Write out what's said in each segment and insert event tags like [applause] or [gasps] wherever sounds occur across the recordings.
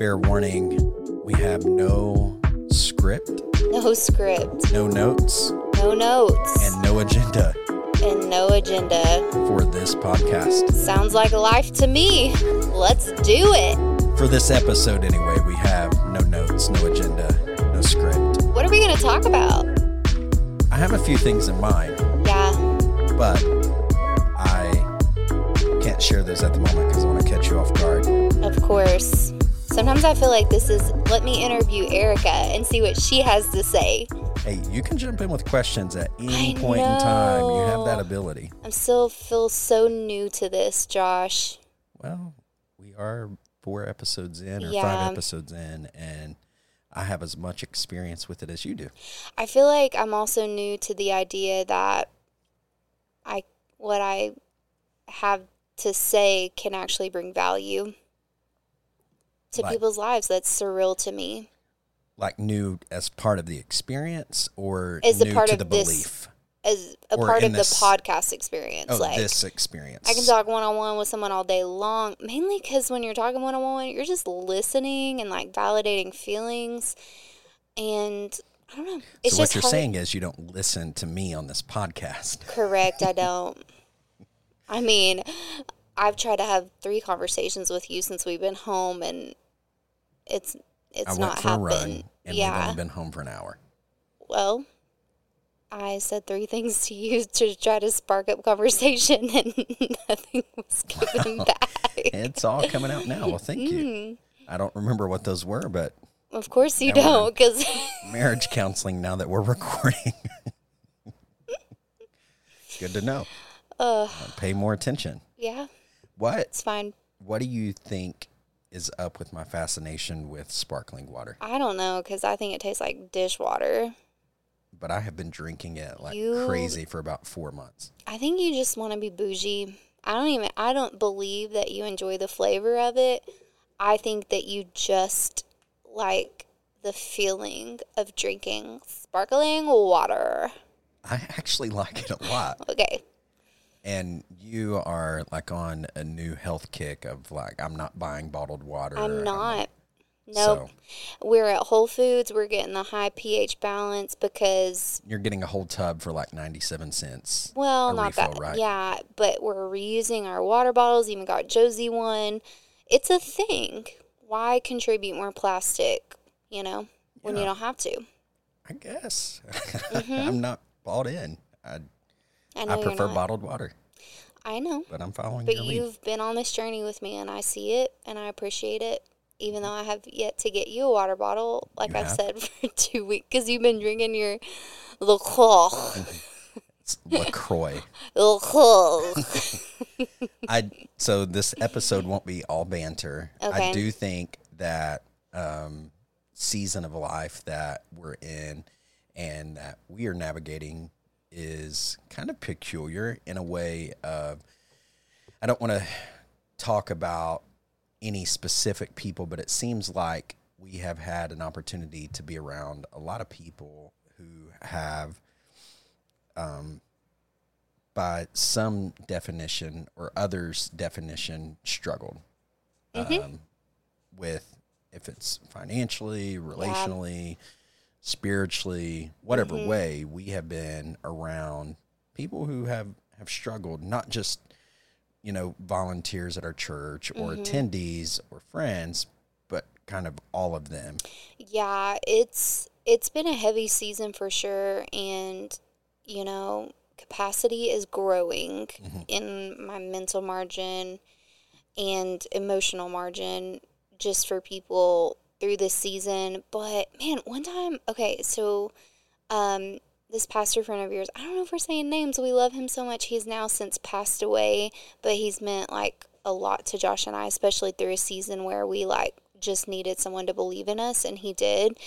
Fair warning, we have no script, No script, no notes, no notes, and no agenda and no agenda. for this podcast. Sounds like life to me. Let's do it. For this episode, anyway, we have no notes, no agenda, no script. What are we going to talk about? I have a few things in mind, Yeah, but I can't share those at the moment because I want to catch you off guard. of course. Sometimes I feel like this is let me interview Erica and see what she has to say. Hey, you can jump in with questions at any I point in time. You have that ability. I'm still feel so new to this, Josh. Well, we are four episodes in or Yeah. five episodes in, and I have as much experience with it as you do. I feel like I'm also new to the idea that I what I have to say can actually bring value to Like- people's lives. That's surreal to me. Like new as part of the experience or As a part to of the this belief? As a Or part of this- the podcast experience, Oh, like this experience. I can talk one on one with someone all day long. Mainly because when you're talking one on one, you're just listening and like validating feelings, and I don't know. It's so what you're hard. saying is you don't listen to me on this podcast. Correct. I don't. [laughs] I mean, I've tried to have three conversations with you since we've been home, and it's it's not for a run, happened. and we've Yeah. only been home for an hour. Well, I said three things to you [laughs] to try to spark up conversation, [laughs] and nothing was given [laughs] back. It's all coming out now. Well, thank you. Mm, I don't remember what those were, but of course you don't, because marriage counseling now that we're recording. Good to know. uh, Pay more attention. yeah, What it's fine. what do you think is up with my fascination with sparkling water? I don't know because I think it tastes like dishwater. But I have been drinking it like You- crazy for about 4 months. I think you just want to be bougie. I don't even I don't believe that you enjoy the flavor of it. I think that you just like the feeling of drinking sparkling water. I actually like it a lot. Okay. And you are like on a new health kick of like I'm not buying bottled water. I'm not. Nope. So We're at Whole Foods. We're getting the high pH balance because you're getting a whole tub for like 97 cents. well, not refill, that. right? Yeah, but we're reusing our water bottles. Even got Josie one. It's a thing. Why contribute more plastic? You know, when you don't have to. I guess. [laughs] Mm-hmm. I'm not bought in. I, I I prefer bottled water, I know, but I'm following but you've been on this journey with me, and I see it, and I appreciate it. Even though I have yet to get you a water bottle, like You I've have? said [laughs] for two weeks, because you've been drinking your LaCroix. LaCroix. [laughs] LaCroix. [laughs] I so this episode won't be all banter. Okay. I do think that um, season of life that we're in and that we are navigating is kind of peculiar in a way of I don't want to talk about any specific people, but it seems like we have had an opportunity to be around a lot of people who have um, by some definition or others' definition, struggled um, with if it's financially, relationally, spiritually, whatever mm-hmm. way, we have been around people who have, have struggled, not just, you know, volunteers at our church or mm-hmm. attendees or friends, but kind of all of them. yeah, it's it's been a heavy season for sure, and you know, capacity is growing mm-hmm. in my mental margin and emotional margin just for people through this season. But man, one time, okay, so um this pastor friend of yours, I don't know if we're saying names, we love him so much. He's now since passed away, but he's meant like a lot to Josh and I, especially through a season where we like just needed someone to believe in us and he did.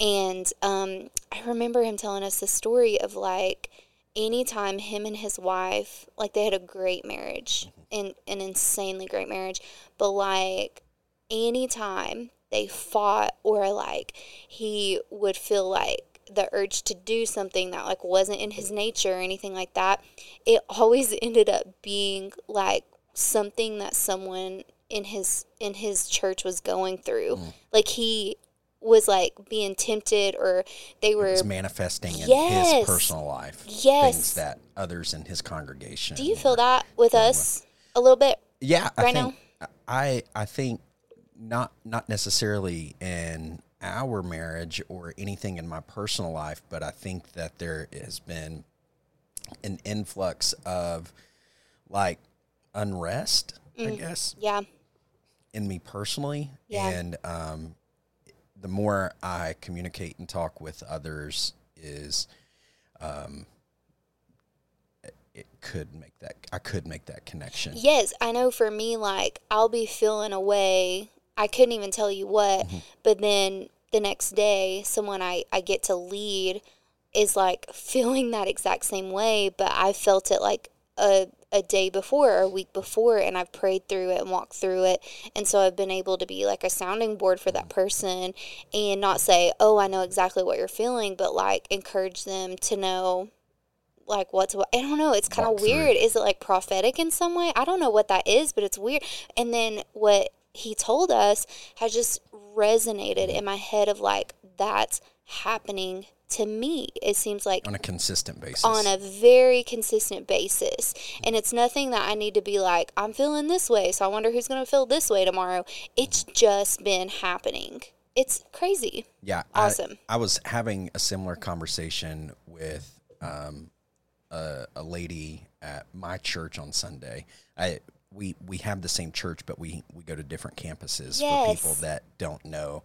And um I remember him telling us the story of like anytime him and his wife like they had a great marriage and an insanely great marriage but like anytime they fought or like he would feel like the urge to do something that like wasn't in his nature or anything like that it always [laughs] ended up being like something that someone in his in his church was going through. Mm. Like he was like being tempted or they were manifesting in his personal life. Yes. Things that others in his congregation. Do you feel that with us a little bit? Yeah, I right think I I think not not necessarily in our marriage or anything in my personal life, but I think that there has been an influx of like unrest, I Mm. guess, Yeah. in me personally. Yeah. And um, the more I communicate and talk with others, is um, it- it could make that I could make that connection. Yes, I know for me, like, I'll be feeling a way. I couldn't even tell you what, Mm-hmm. but then the next day, someone I, I get to lead is like [laughs] feeling that exact same way, but I felt it like a, a day before or a week before, and I've prayed through it and walked through it. And so I've been able to be like a sounding board for Mm-hmm. that person and not say, oh, I know exactly what you're feeling, but like encourage them to know like what's what I don't know. It's kind of through. weird. Is it like prophetic in some way? I don't know what that is, but it's weird. And then what he told us has just resonated in my head of like that's happening to me. It seems like on a consistent basis. on a very consistent basis. And it's nothing that I need to be like, I'm feeling this way, so I wonder who's going to feel this way tomorrow. It's just been happening. It's crazy. yeah, I- awesome. I, was having a similar conversation with um, a, a lady at my church on Sunday. I we we have the same church, but we we go to different campuses for people that don't know.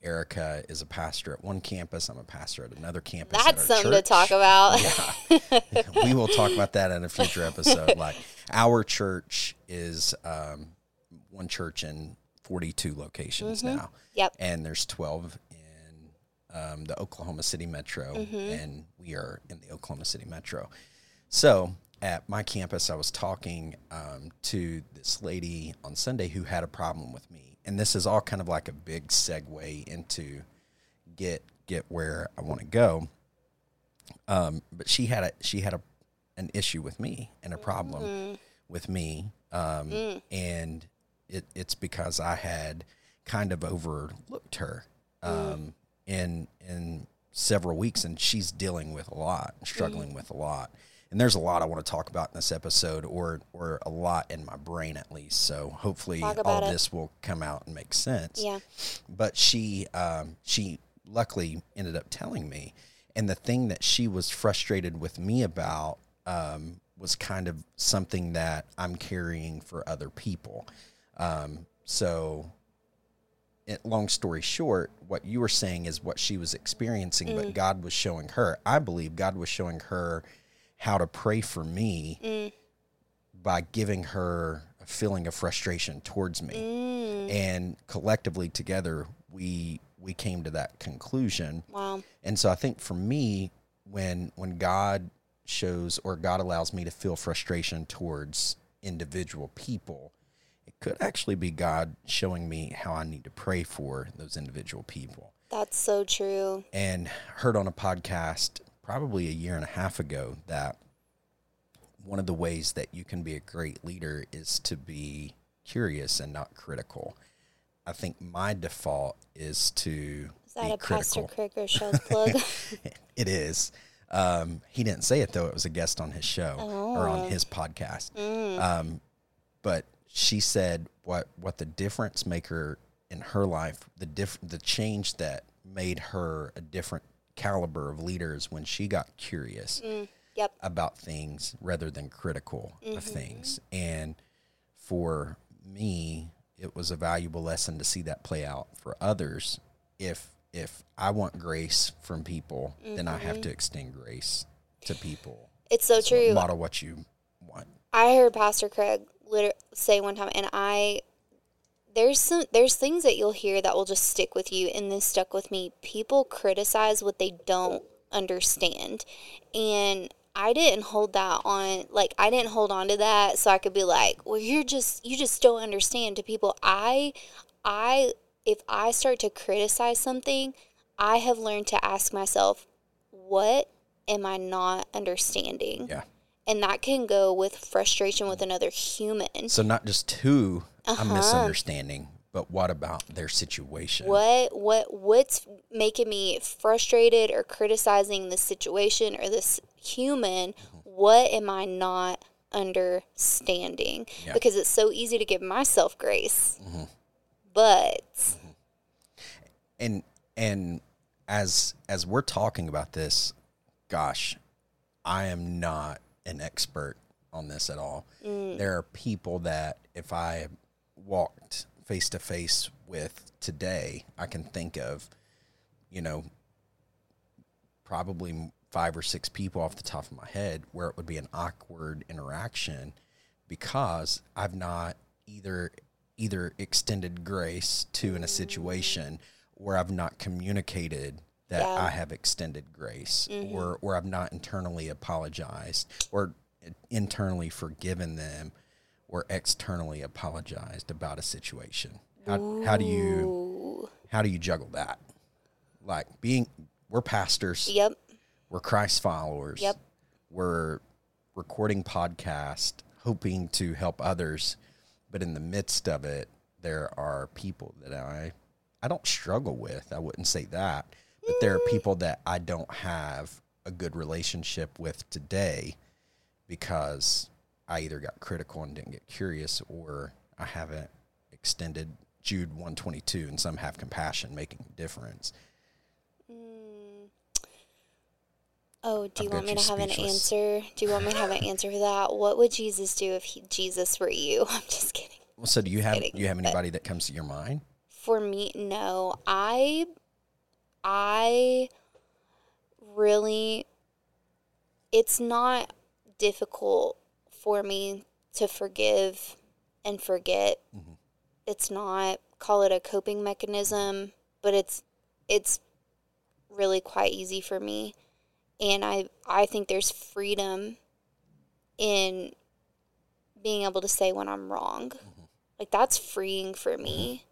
Erica is a pastor at one campus. I'm a pastor at another campus. at That's something to talk about. yeah. [laughs] we will talk about that in a future episode. [laughs] Like our church is um, one church in 42 locations now. Mm-hmm. Yep. And there's 12 in um, the Oklahoma City Metro, Mm-hmm. and we are in the Oklahoma City Metro. So at my campus, I was talking um, to this lady on Sunday who had a problem with me, and this is all kind of like a big segue into get get where I want to go. Um, but she had a she had a an issue with me and a problem with me, um, and it, it's because I had kind of overlooked her um, in in several weeks, and she's dealing with a lot, struggling with a lot. And there's a lot I want to talk about in this episode, or or a lot in my brain at least. So hopefully, all it. this will come out and make sense Yeah. but she um, she luckily ended up telling me and the thing that she was frustrated with me about um, was kind of something that i'm carrying for other people um, so it, long story short what you were saying is what she was experiencing but god was showing her i believe god was showing her how to pray for me mm. by giving her a feeling of frustration towards me. Mm. And collectively together we we came to that conclusion. Wow. and so i think for me when when god shows or god allows me to feel frustration towards individual people it could actually be god showing me how i need to pray for those individual people. That's so true. and heard on a podcast probably a year and a half ago that one of the ways that you can be a great leader is to be curious and not critical. I think my default is to Is that a critical. Pastor Craig Groeschel's [laughs] plug? It is. Um, he didn't say it though; it was a guest on his show or Oh. on his podcast. Mm. Um, but she said what what the difference maker in her life, the diff- the change that made her a different caliber of leaders when she got curious Mm. Yep. about things rather than critical of Mm-hmm. things. And for me, it was a valuable lesson to see that play out for others. If if I want grace from people, then I have to extend grace to people. It's so So Mm-hmm. true. model what you want. I heard Pastor Craig say one time, and I there's some there's things that you'll hear that will just stick with you, and this stuck with me. People criticize what they don't understand, and I didn't hold that on like I didn't hold on to that so I could be like, well, you're just you just don't understand to people. I I if I start to criticize something, I have learned to ask myself, what am I not understanding? Yeah. and that can go with frustration with another human. So not just to a uh-huh. misunderstanding, but what about their situation? What what what's making me frustrated or criticizing the situation or this human? Mm-hmm. What am I not understanding? Yeah. Because it's so easy to give myself grace. Mm-hmm. But mm-hmm. and and as as we're talking about this gosh i am not an expert on this at all mm. there are people that if i walked face to face with today i can think of you know probably five or six people off the top of my head where it would be an awkward interaction because I've not either either extended grace to in a situation where I've not communicated that Yeah. I have extended grace mm-hmm. or or I've not internally apologized or internally forgiven them or externally apologized about a situation. How, how do you how do you juggle that? Like being we're pastors, yep, we're Christ followers. Yep. We're recording podcast, hoping to help others, but in the midst of it, there are people that I I don't struggle with. I wouldn't say that, but there are people that I don't have a good relationship with today because I either got critical and didn't get curious or I haven't extended Jude 122 and some have compassion making a difference. Mm. Oh, do you I've want me to have an answer? Do you want me to have an [laughs] answer for that? What would Jesus do if he, Jesus were you? [laughs] I'm just kidding. Well, so do you have kidding, you have anybody that comes to your mind? For me, no. I I really it's not difficult for me to forgive and forget. Mm-hmm. It's not call it a coping mechanism, but it's it's really quite easy for me. And I I think there's freedom in being able to say when I'm wrong. Mm-hmm. Like that's freeing for me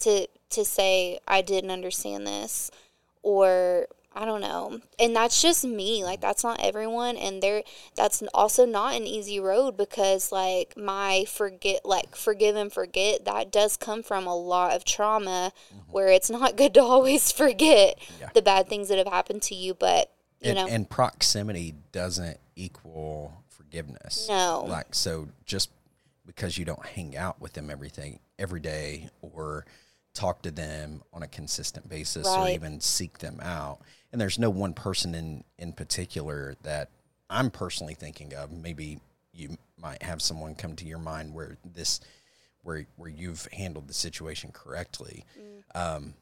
mm-hmm. to to say I didn't understand this or I don't know. And that's just me. Like that's not everyone and there that's also not an easy road because like my forget like forgive and forget that does come from a lot of trauma mm-hmm. where it's not [laughs] good to always forget Yeah. the bad things that have happened to you but you and, know and proximity doesn't equal forgiveness. No. Like so just because you don't hang out with them everything every day or talk to them on a consistent basis or even seek them out. And there's no one person in in particular that I'm personally thinking of. Maybe you might have someone come to your mind where this where where you've handled the situation correctly. Um,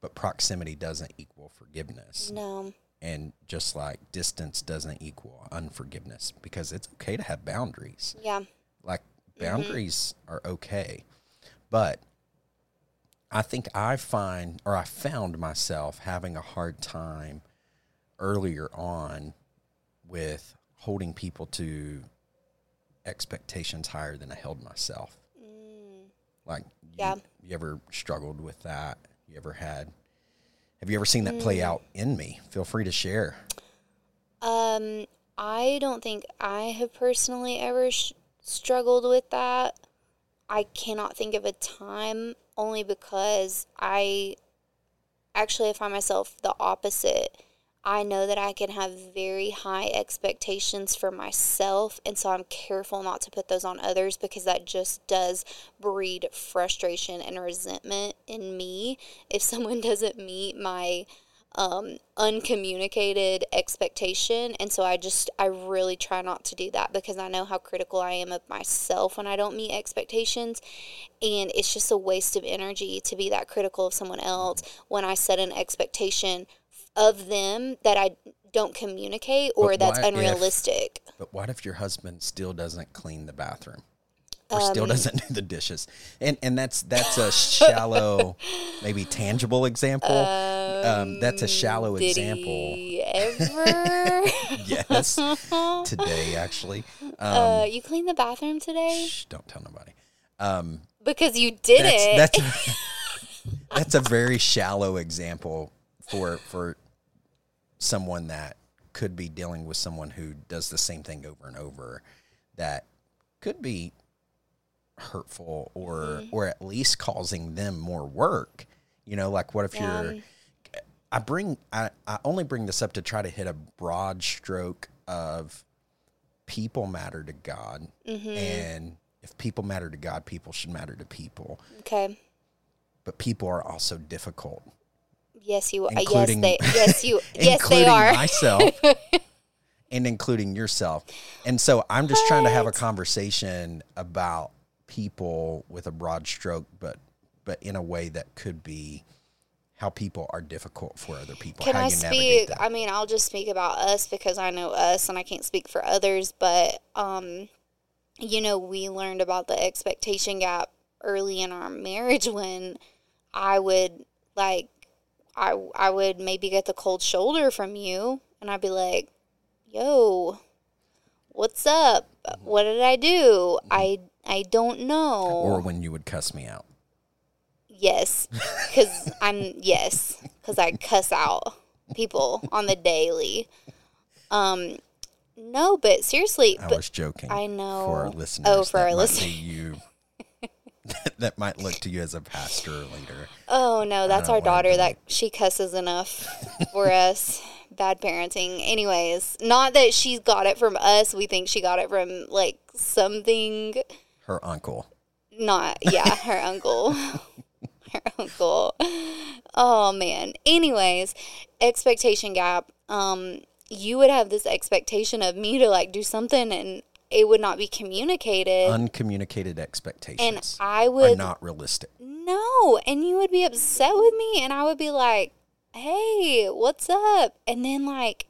but proximity doesn't equal forgiveness. No. And just like distance doesn't equal unforgiveness because it's okay to have boundaries. Yeah. Like boundaries are okay. But i think i find or i found myself having a hard time earlier on with holding people to expectations higher than i held myself. Like you, Yeah. you ever struggled with that? You ever had have you ever seen that play out in me? Feel free to share. Um, I don't think I have personally ever sh- struggled with that. I cannot think of a time only because I actually find myself the opposite. I know that I can have very high expectations for myself, and so I'm careful not to put those on others because that just does breed frustration and resentment in me if someone [laughs] doesn't meet my um, uncommunicated expectation. And so I just, I really try not to do that because I know how critical I am of myself when I don't meet expectations. And it's just a waste of energy to be that critical of someone else when I set an expectation of them that I don't communicate or But that's what if- unrealistic. But what if your husband still doesn't clean the bathroom? Or still Um, doesn't [laughs] do the dishes? And and that's that's a shallow, maybe tangible example. Um, that's a shallow Did example. he ever? [laughs] Yes, today actually. Um, uh, you cleaned the bathroom today? shh, don't tell nobody. Um, Because you did it. that's that's [laughs] that's a very shallow example for for someone that could be dealing with someone who does the same thing over and over that could be hurtful or Mm-hmm. or at least causing them more work. You know, like what if you're I bring I, I only bring this up to try to hit a broad stroke of people matter to God. Mm-hmm. And if people matter to God, people should matter to people. Okay. But people are also difficult. Yes, you. Are. Yes, they. [laughs] Yes, you. yes, including they are. myself [laughs] and including yourself. And so I'm just trying to have a conversation about people with a broad stroke, but but in a way that could be how people are difficult for other people. Can I speak? I mean, I'll just speak about us because I know us and I can't speak for others, but um you know, we learned about the expectation gap early in our marriage when I would like I I would maybe get the cold shoulder from you and I'd be like, "Yo, what's up? What did I do? I I don't know." or when you would cuss me out. Yes, because I'm yes, because I cuss out people on the daily. Um, no, but seriously, I but was joking. I know. For our listeners. Oh, for our listeners. You [laughs] that might look to you as a pastor or leader. oh no, that's our daughter that she cusses enough for [laughs] us. Bad parenting. Anyways, not that she's got it from us. We think she got it from like something. Her uncle. Not yeah, her uncle. [laughs] uncle. [laughs] Oh man. Anyways, expectation gap. Um, you would have this expectation of me to like do something and it would not be communicated. Uncommunicated expectations And I would not realistic. no, and you would be upset with me and I would be like, "Hey, what's up?" And then like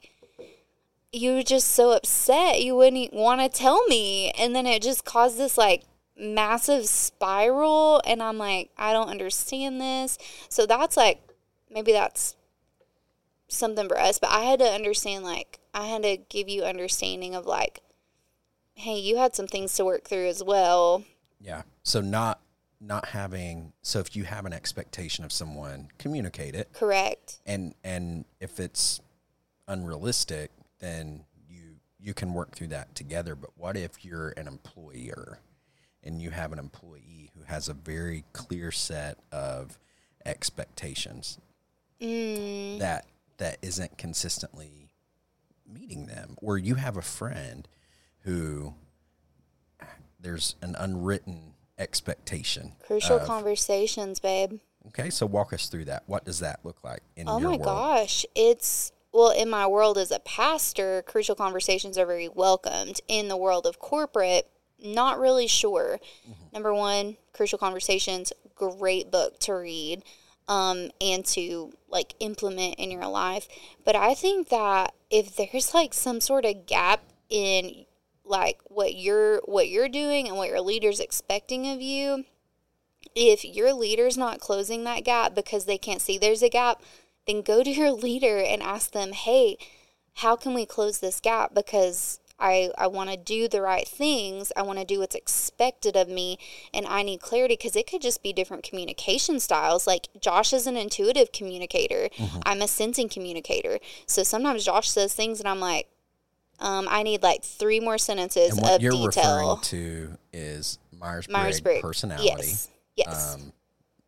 you were just so upset you wouldn't want to tell me and then it just caused this like massive spiral and i'm like i don't understand this so that's like maybe that's something for us but i had to understand like i had to give you understanding of like hey you had some things to work through as well Yeah. So not not having so if you have an expectation of someone, communicate it. correct And and if it's unrealistic, then you you can work through that together. But what if you're an employer and you have an employee who has a very clear set of expectations mm, that that isn't consistently meeting them or you have a friend who there's an unwritten expectation crucial of- conversations babe okay so walk us through that what does that look like in your world? Oh my world gosh. It's well, in my world as a pastor, crucial conversations are very welcomed. In the world of corporate, not really sure. Mm-hmm. Number one, crucial conversations, great book to read um, and to like implement in your life. But I think that if there's like some sort of gap in like what you're what you're doing and what your leader's expecting of you, if your leader's not closing that gap because they can't see there's a gap, then go to your [laughs] leader and ask them, hey, how can we close this gap? Because I, I want to do the right things. I want to do what's expected of me. And I need clarity because it could just be different communication styles. Like Josh is an intuitive communicator, I'm a sensing communicator. So sometimes Josh says things and I'm like, um, I need like three more sentences and what of you're detail. referring to is myers-briggs Myers-Briggs. personality Yes. Yes. um,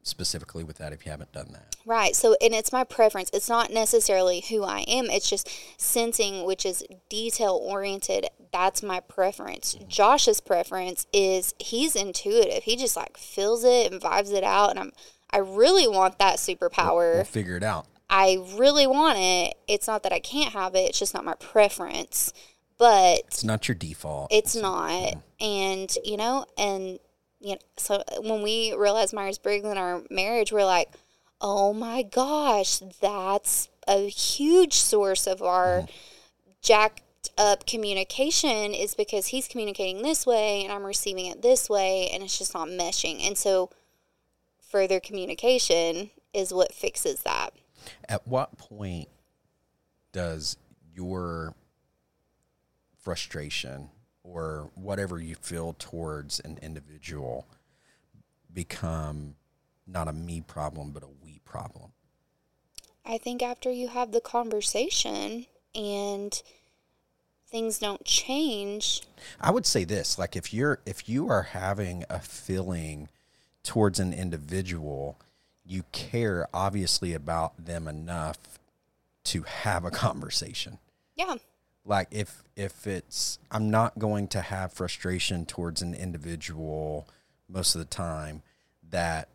specifically with that if you haven't done that Right. So, and it's my preference. It's not necessarily who I am. It's just sensing, which is detail oriented. That's my preference. Mm-hmm. Josh's preference is he's intuitive. He just like feels it and vibes it out. And I'm, I really want that superpower. we'll figure it out I really want it. It's not that I can't have it. It's just not my preference. But it's not your default it's not. And, you know, and, you know, so uh, when we realized Myers Briggs in our marriage, we're like, oh my gosh, that's a huge source of our jacked up communication is because he's communicating this way and I'm receiving it this way and it's just not meshing. And so further communication is what fixes that. At what point does your frustration or whatever you feel towards an individual become not a me problem but a we problem? I think after you have the conversation and things don't change. I would say this, like if you're if you are having a feeling towards an individual, you care obviously about them enough to have a [laughs] conversation. Yeah. Like if if it's I'm not going to have frustration towards an individual most of the time that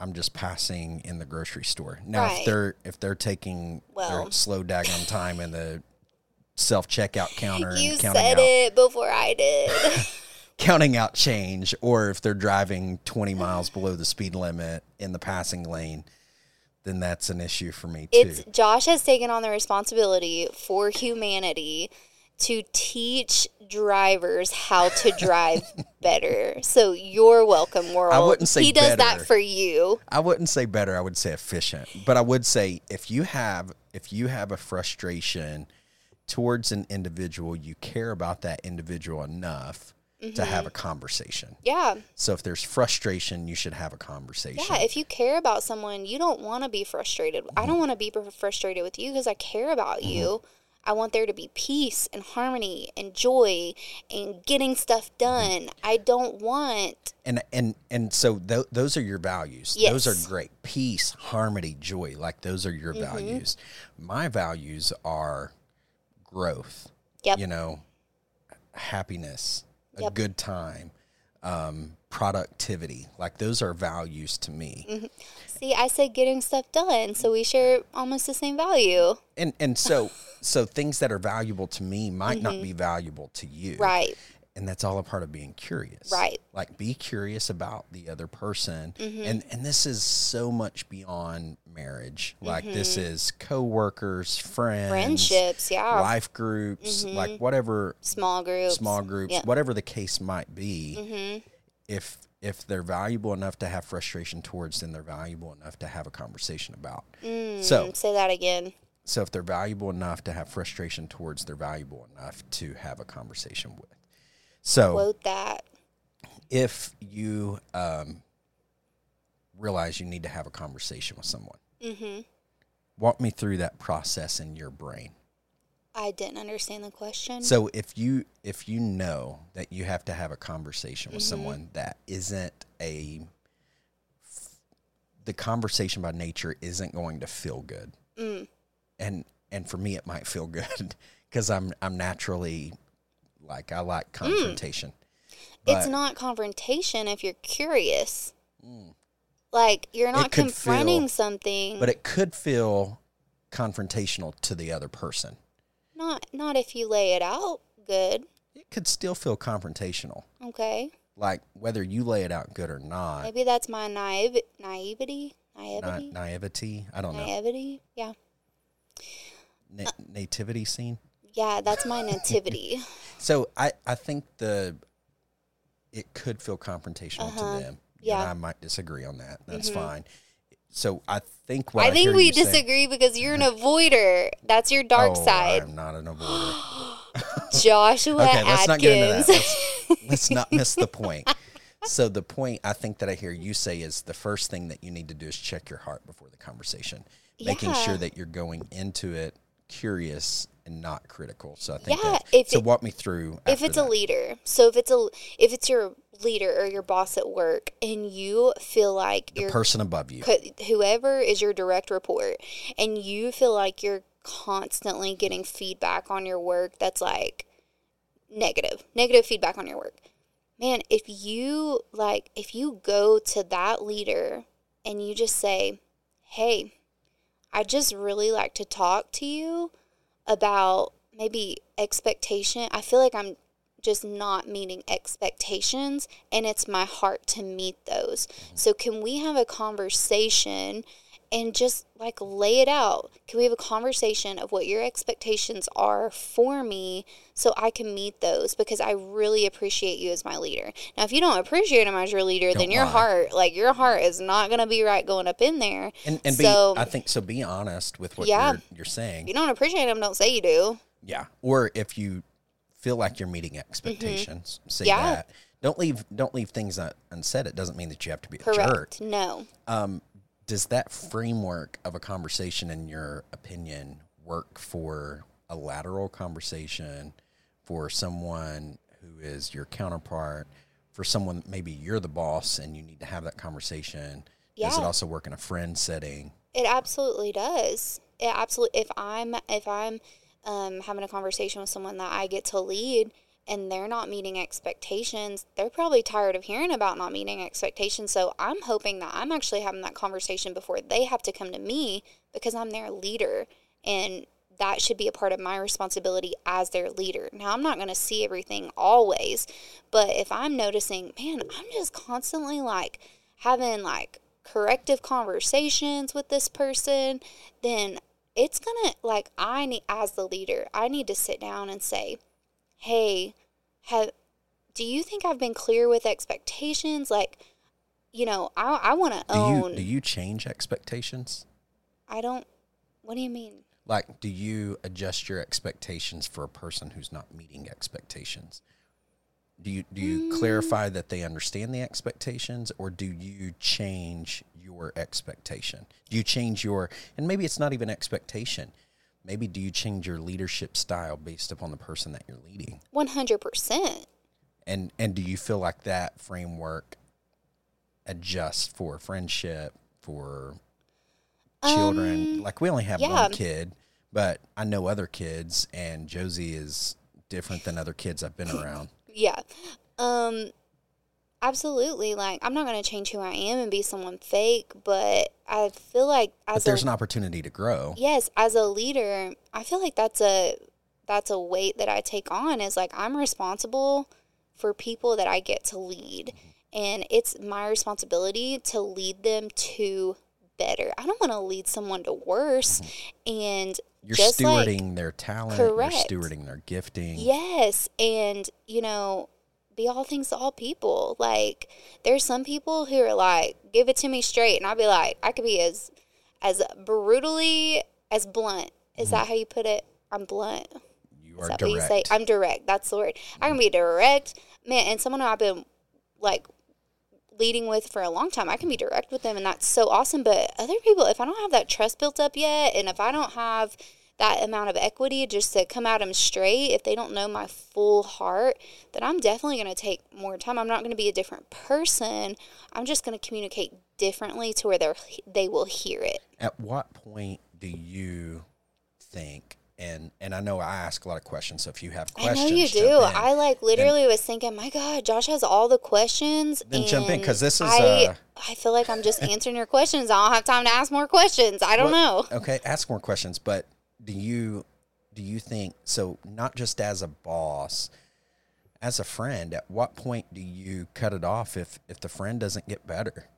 I'm just passing in the grocery store. Now Right. if they're if they're taking Well. their slow daggone time in the self checkout [laughs] counter You and counting said out it before I did. [laughs] counting out change or if they're driving 20 miles below the speed limit in the passing lane then that's an issue for me too it's Josh has taken on the responsibility for humanity to teach drivers how to [laughs] drive better. So you're welcome, world. I wouldn't say he does that for you. i wouldn't say better i would say efficient but i would say if you have if you have a frustration towards an individual you care about that individual enough to have a conversation Yeah. so if there's frustration you should have a conversation Yeah, if you care about someone, you don't want to be frustrated. I Mm-hmm. don't want to be frustrated with you because I care about you. I want there to be peace and harmony and joy and getting stuff Mm-hmm. done. I don't want and and and so th- those are your values Yes. those are great peace harmony joy like those are your Mm-hmm. values my values are growth Yep. you know happiness a Yep. good time um, productivity like those are values to me Mm-hmm. See, I said getting stuff done, so we share almost the same value. and and so so things that are valuable to me might not be valuable to you Mm-hmm. Right. And that's all a part of being curious Right. like be curious about the other person Mm-hmm. and and this is so much beyond marriage like this Mm-hmm. is co-workers friends Friendships, yeah. Mm-hmm. life groups like whatever Small groups. small groups Yeah. Mm-hmm. whatever the case might be if if they're valuable enough to have frustration towards then they're valuable enough to have a conversation about so Mm, Say that again. so if they're valuable enough to have frustration towards they're valuable enough to have a conversation with so Quote that. if you um, realize you need to have a conversation with someone, Mm-hmm. walk me through that process in your brain. I didn't understand the question. So if you if you know that you have to have a conversation with Mm-hmm. someone that isn't a the conversation by nature isn't going to feel good, Mm. and and for me it might feel [laughs] good because I'm I'm naturally like I like confrontation. it's But- not confrontation if you're curious. Like you're not Mm. confronting feel- something. but it could feel confrontational to the other person. not not if you lay it out good. It could still feel confrontational. Okay. Like whether you lay it out good or not, Maybe that's my naive naivety. na- Naivety. naivety, I don't know. Naivety. Yeah. Na- nativity scene. Yeah, that's my nativity. [laughs] So I, I think the it could feel confrontational Uh-huh. to them. Yeah. and I might disagree on that. That's fine. So I think what I I, think hear we you saying- disagree because you're an avoider. That's your dark Oh, side. I'm not an avoider. [gasps] Joshua okay, let's not get into Atkins. that. Let's, let's not miss the [laughs] point. So the point I think that I hear you say is the first thing that you need to do is check your heart before the conversation, making Yeah. sure that you're going into it curious and not critical. So I think Yeah, that, if so it- walk me through if it's a leader so if it's a if it's your leader or your boss at work and you feel like the you're person above you. whoever is your direct report and you feel like you're constantly getting feedback on your work that's like negative negative feedback on your work man if you like if you go to that leader and you just say hey i just really like to talk to you about maybe expectation i feel like i'm just not meeting expectations and it's my heart to meet those. So can we have a conversation and just like lay it out? Can we have a conversation of what your expectations are for me so I can meet those because I really appreciate you as my leader. Now if you don't appreciate him as your leader, then Don't your lie. heart, like your heart is not going to be right going up in there. And, and so be, I think so. Be honest with what Yeah. you're, you're saying. if you don't appreciate him, don't say you do. Yeah. Or if you feel like you're meeting expectations, say Mm-hmm. Yeah. that. Don't leave don't leave things unsaid. It doesn't mean that you have to be a jerk. Correct. No. Um, does that framework of a conversation, in your opinion, work for a lateral conversation for someone who is your counterpart, for someone maybe you're the boss and you need to have that conversation? Yeah. Does it also work in a friend setting? It absolutely does. It absolutely. If I'm if I'm um, having a conversation with someone that I get to lead and they're not meeting expectations, they're probably tired of hearing about not meeting expectations. So I'm hoping that I'm actually having that conversation before they have to come to me because I'm their leader and that should be a part of my responsibility as their leader. Now, I'm not going to see everything always, but if I'm noticing, man, I'm just constantly like having like corrective conversations with this person, then it's going to like I need as the leader, I need to sit down and say, "Hey, have do you think I've been clear with expectations? Like, you know, I I want to own. you do you change expectations? I don't. What do you mean? Like, do you adjust your expectations for a person who's not meeting expectations? Do you do you Mm. clarify that they understand the expectations, or do you change your expectation? Do you change your and maybe it's not even expectation. Maybe do you change your leadership style based upon the person that you're leading? One hundred percent. And and do you feel like that framework adjusts for friendship, for children? like we only have Um, yeah. one kid, but I know other kids and Josie is different than other kids I've been around. [laughs] Yeah. Um absolutely like I'm not going to change who I am and be someone fake, but I feel like But there's a an opportunity to grow. yes, as a leader, I feel like that's a that's a weight that I take on is like I'm responsible for people that I get to lead. And it's my responsibility to lead them to better. I don't want to lead someone to worse. And You're just like stewarding their talent, Correct. you're stewarding their gifting. Yes, and you know, be all things to all people. Like there's some people who are like, give it to me straight, and I'll be like, I could be as as brutally as blunt. Is mm-hmm. that how you put it? I'm blunt. You are direct. you say? I'm direct. That's the word. I can mm-hmm. be direct, man. And someone who I've been like leading with for a long time, I can be direct with them, and that's so awesome. But other people, if I don't have that trust built up yet, and if I don't have that amount of equity just to come at them straight, if they don't know my full heart, then I'm definitely going to take more time. I'm not going to be a different person. I'm just going to communicate differently to where they they will hear it. At what point do you think and and I know I ask a lot of questions, so if you have questions, I know you do. in. I like literally was thinking, my God, Josh has all the questions. Then jump in, 'cause and this is, I, uh, I feel like I'm just [laughs] answering your questions. I don't have time to ask more questions. I don't know. Okay, ask more questions, but do you do you think so not just as a boss, as a friend, at what point do you cut it off if if the friend doesn't get better?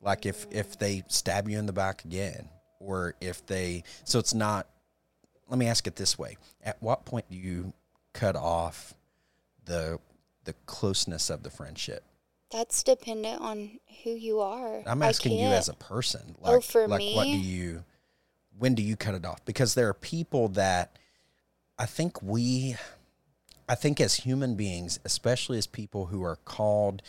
Like if if they stab you in the back again or if they so it's not let me ask it this way. At what point do you cut off the the closeness of the friendship? That's dependent on who you are. I'm asking you as a person. Oh, Like, for like what do you, when do you cut it off? Because there are people that I think we, I think as human beings, especially as people who are called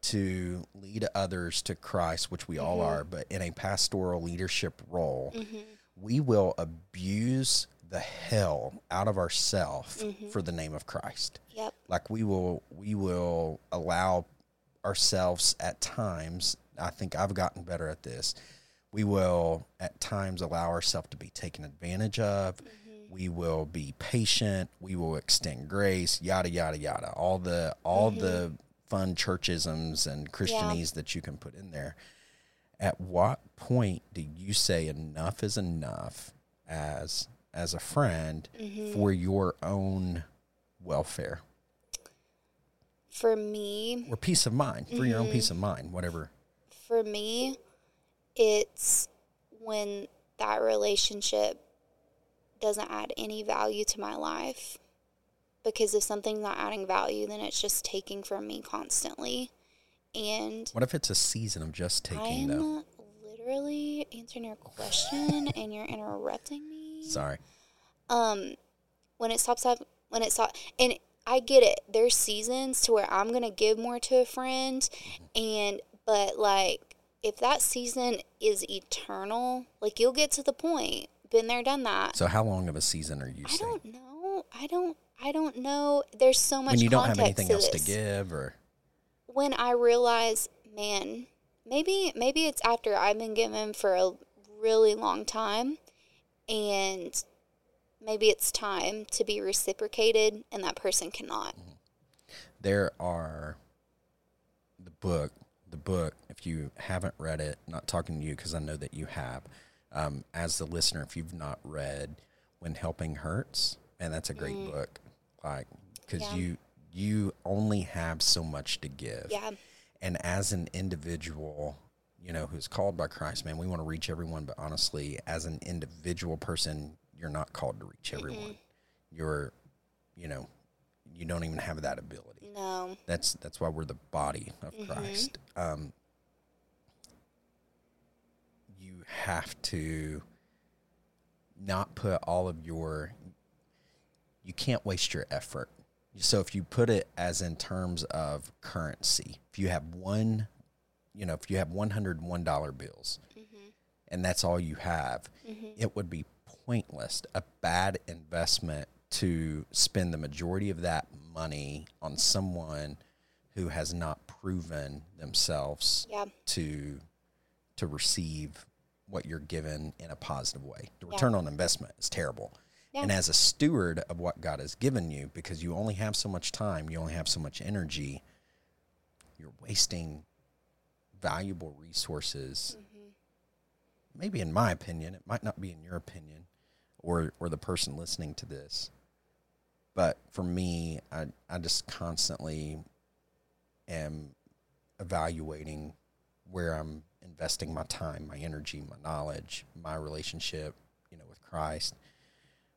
to lead others to Christ, which we all Mm-hmm. are, but in a pastoral leadership role, we will abuse the hell out of ourselves Mm-hmm. for the name of Christ Yep. like we will we will allow ourselves at times i think i've gotten better at this we will at times allow ourselves to be taken advantage of. Mm-hmm. We will be patient. We will extend grace yada yada yada. All the all the mm-hmm. fun churchisms and christianese that you can put in there. At what point do you say enough is enough as as a friend mm-hmm. for your own welfare? For me, or peace of mind for your Mm-hmm. own peace of mind whatever. For me, it's when that relationship doesn't add any value to my life. Because if something's not adding value, then it's just taking from me constantly. And what if it's a season of just taking though I'm literally answering your question [laughs] and you're interrupting me. sorry um when it stops up when it stops and i get it there's seasons to where i'm gonna give more to a friend and but like if that season is eternal like you'll get to the point been there done that so how long of a season are you i saying don't know i don't I don't know. There's so much when you don't have anything to else this. to give, or When I realize, man, maybe maybe it's after I've been given for a really long time, and maybe it's time to be reciprocated, and that person cannot. Mm-hmm. there are the book the book if you haven't read it not talking to you because i know that you have um, as the listener if you've not read when helping hurts and that's a great book like because Mm. Yeah. you you only have so much to give. Yeah, and as an individual you know who's called by christ man we want to reach everyone but honestly as an individual person you're not called to reach everyone. You're you know you don't even have that ability. No, that's that's why we're the body of Mm-hmm. christ. Um you have to not put all of your you can't waste your effort. So if you put it as in terms of currency if you have one you know if you have $101 bills mm-hmm. and that's all you have mm-hmm. it would be pointless a bad investment to spend the majority of that money on someone who has not proven themselves yeah, to to receive what you're given in a positive way. The return on investment is terrible. Yeah. And as a steward of what God has given you, because you only have so much time, you only have so much energy, you're wasting valuable resources. Mm-hmm. Maybe in my opinion, it might not be in your opinion or or the person listening to this. But for me, I I just constantly am evaluating where I'm investing my time, my energy, my knowledge, my relationship, you know, with Christ,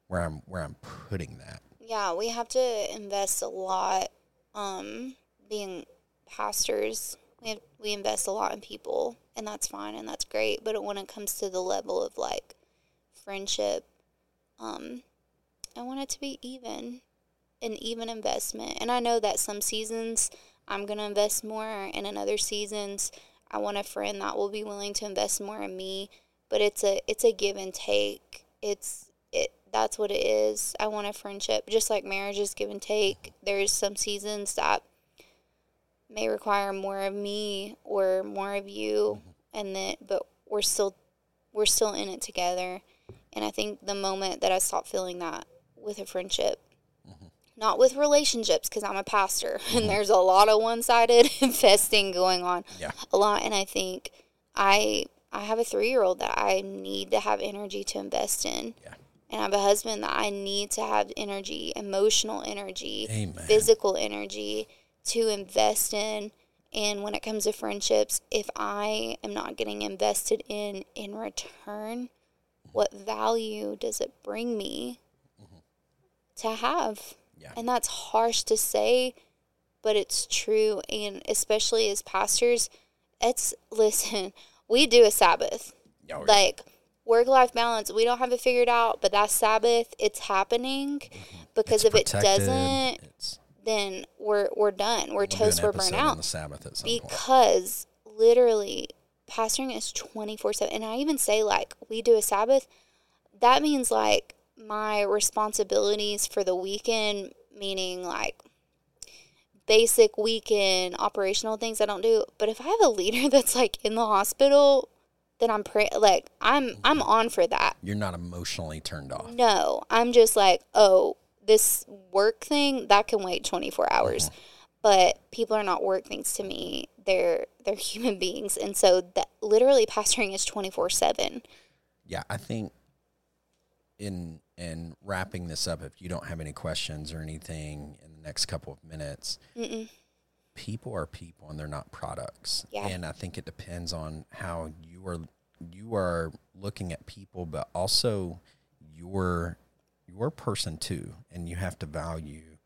where I'm where I'm putting that. yeah. We have to invest a lot. Um, being pastors, we have, we invest a lot in people, and that's fine and that's great. But when it comes to the level of like friendship, um, I want it to be even, an even investment. And I know that some seasons I'm gonna invest more, and in other seasons I want a friend that will be willing to invest more in me. But it's a it's a give and take. It's it that's what it is. I want a friendship, just like marriage is give and take. There's some seasons that may require more of me or more of you, mm-hmm. and then but we're still we're still in it together. And I think the moment that I stopped feeling that with a friendship, not with relationships, because I'm a pastor and mm-hmm. there's a lot of one sided [laughs] investing going on, Yeah. a lot. And I think I I have a three year old that I need to have energy to invest in. Yeah. And I have a husband that I need to have energy, emotional energy, Amen. physical energy to invest in. And when it comes to friendships, if I am not getting invested in in return, what value does it bring me mm-hmm. to have? Yeah. And that's harsh to say, but it's true. And especially as pastors, it's [laughs] listen, we do a Sabbath. Oh, yeah. Like work life balance, we don't have it figured out, but that Sabbath, it's happening mm-hmm. because It's if it doesn't, It's, then we're we're done. We're we'll toast. We're burnt out the Sabbath at some point. because literally pastoring is 24 7 and i even say like we do a sabbath that means like my responsibilities for the weekend meaning like basic weekend operational things i don't do but if i have a leader [laughs] that's like in the hospital then i'm pre- like i'm i'm on for that You're not emotionally turned off. no, I'm just like, oh, this work thing that can wait 24 hours. Mm-hmm. But people are not work things to me. They're they're [laughs] human beings, and so that literally pastoring is 24 seven. Yeah, I think in in wrapping this up, if you don't have any questions or anything in the next couple of minutes, people are people and they're not products. Yeah. And I think it depends on how you are you are looking at people, but also your your person too, and you have to value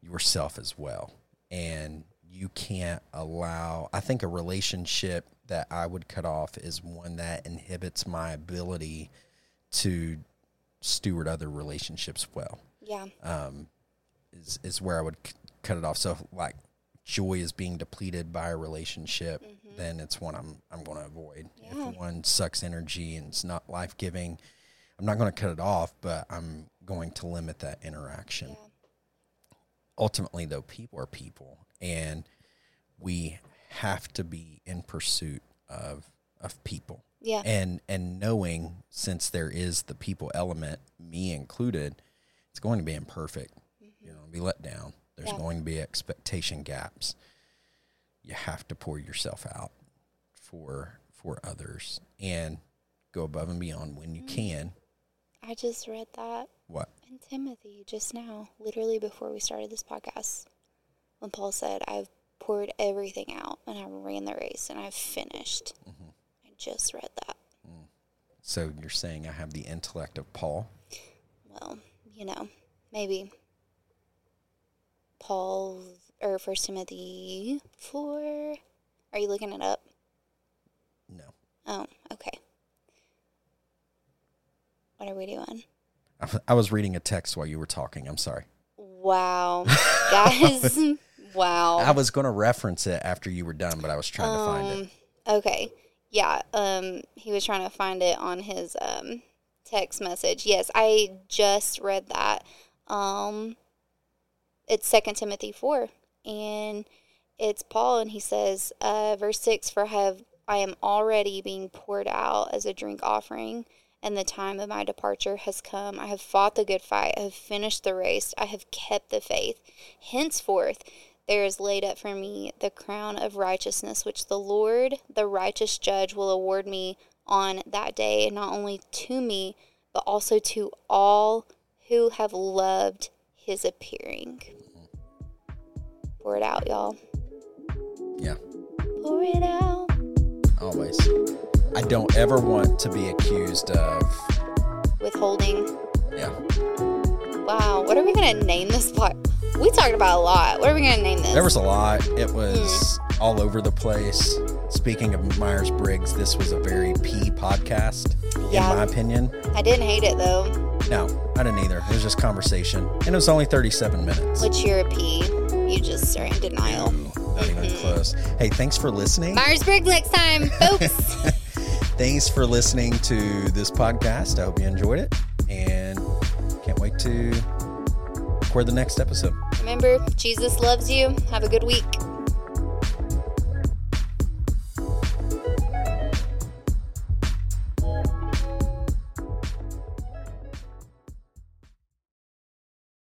yourself as well. And you can't allow, I think a relationship that I would cut off is one that inhibits my ability to steward other relationships well Yeah, Um, is is where I would c- cut it off. So if, like joy is being depleted by a relationship, then it's one I'm I'm going to avoid. Yeah. If one sucks energy and it's not life giving, I'm not going to cut it off, but I'm going to limit that interaction. ultimately, though, people are people, and we have to be in pursuit of of people. Yeah. And and knowing since there is the people element, me included, it's going to be imperfect. You're going to be let down. There's Yeah. going to be expectation gaps. You have to pour yourself out for for others and go above and beyond when you mm-hmm. can. I just read that What? in Timothy just now, literally before we started this podcast, when Paul said, I've poured everything out and I ran the race and I've finished. I just read that. So you're saying I have the intellect of Paul? Well, you know, maybe Paul or First Timothy 4. Are you looking it up? No. Oh, okay. What are we doing? I- I was reading a text while you were talking. I'm sorry. Wow. [laughs] Guys, [laughs] wow. I was going to reference it after you were done, but I was trying to find it. Um, Okay. Yeah. Um, he was trying to find it on his um text message. Yes, I just read that. Um, it's Second Timothy four, and it's Paul, and he says, uh, verse six: For I have I am already being poured out as a drink offering, and the time of my departure has come. I have fought the good fight. I have finished the race. I have kept the faith. Henceforth, there is laid up for me the crown of righteousness, which the Lord, the righteous judge, will award me on that day, not only to me, but also to all who have loved his appearing. Pour it out, y'all. Yeah, Pour it out. always. I don't ever want to be accused of, Withholding. yeah. Wow. What are we going to name this part? We talked about a lot. What are we going to name this? There was a lot. It hmm. was all over the place. Speaking of Myers Briggs, this was a very P podcast, Yeah. in my opinion. I didn't hate it, though. No, I didn't either. It was just conversation. And it was only 37 minutes. Which you're a P. You just are in denial. Not even close. Hey, thanks for listening. Myers-Briggs next time, [laughs] folks. Thanks for listening to this podcast. I hope you enjoyed it and can't wait to record the next episode. Remember, Jesus loves you. Have a good week.